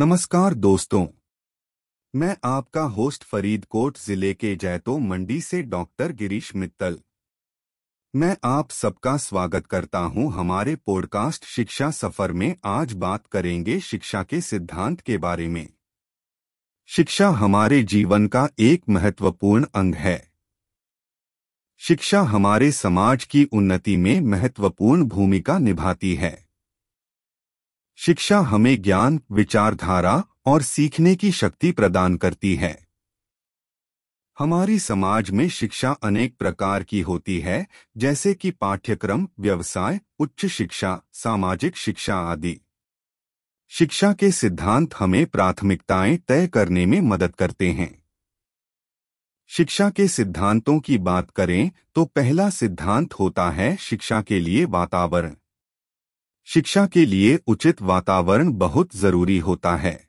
नमस्कार दोस्तों। मैं आपका होस्ट फरीदकोट ज़िले के जैतो मंडी से डॉक्टर गिरीश मित्तल। मैं आप सबका स्वागत करता हूँ हमारे पॉडकास्ट शिक्षा सफ़र में। आज बात करेंगे शिक्षा के सिद्धांत के बारे में। शिक्षा हमारे जीवन का एक महत्वपूर्ण अंग है। शिक्षा हमारे समाज की उन्नति में महत्वपूर्ण भूमिका निभाती है। शिक्षा हमें ज्ञान, विचारधारा और सीखने की शक्ति प्रदान करती है। हमारी समाज में शिक्षा अनेक प्रकार की होती है, जैसे कि पाठ्यक्रम, व्यवसाय, उच्च शिक्षा, सामाजिक शिक्षा आदि। शिक्षा के सिद्धांत हमें प्राथमिकताएँ तय करने में मदद करते हैं। शिक्षा के सिद्धांतों की बात करें तो पहला सिद्धांत होता है शिक्षा के लिए वातावरण। शिक्षा के लिए उचित वातावरण बहुत ज़रूरी होता है।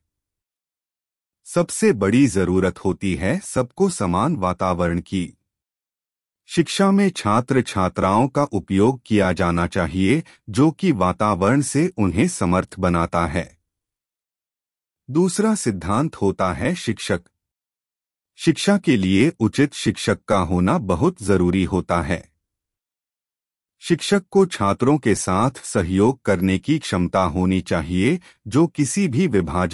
सबसे बड़ी ज़रूरत होती है सबको समान वातावरण की। शिक्षा में छात्र छात्राओं का उपयोग किया जाना चाहिए, जो कि वातावरण से उन्हें समर्थ बनाता है। दूसरा सिद्धांत होता है शिक्षक। शिक्षा के लिए उचित शिक्षक का होना बहुत ज़रूरी होता है। शिक्षक को छात्रों के साथ सहयोग करने की क्षमता होनी चाहिए, जो किसी भी विभाजन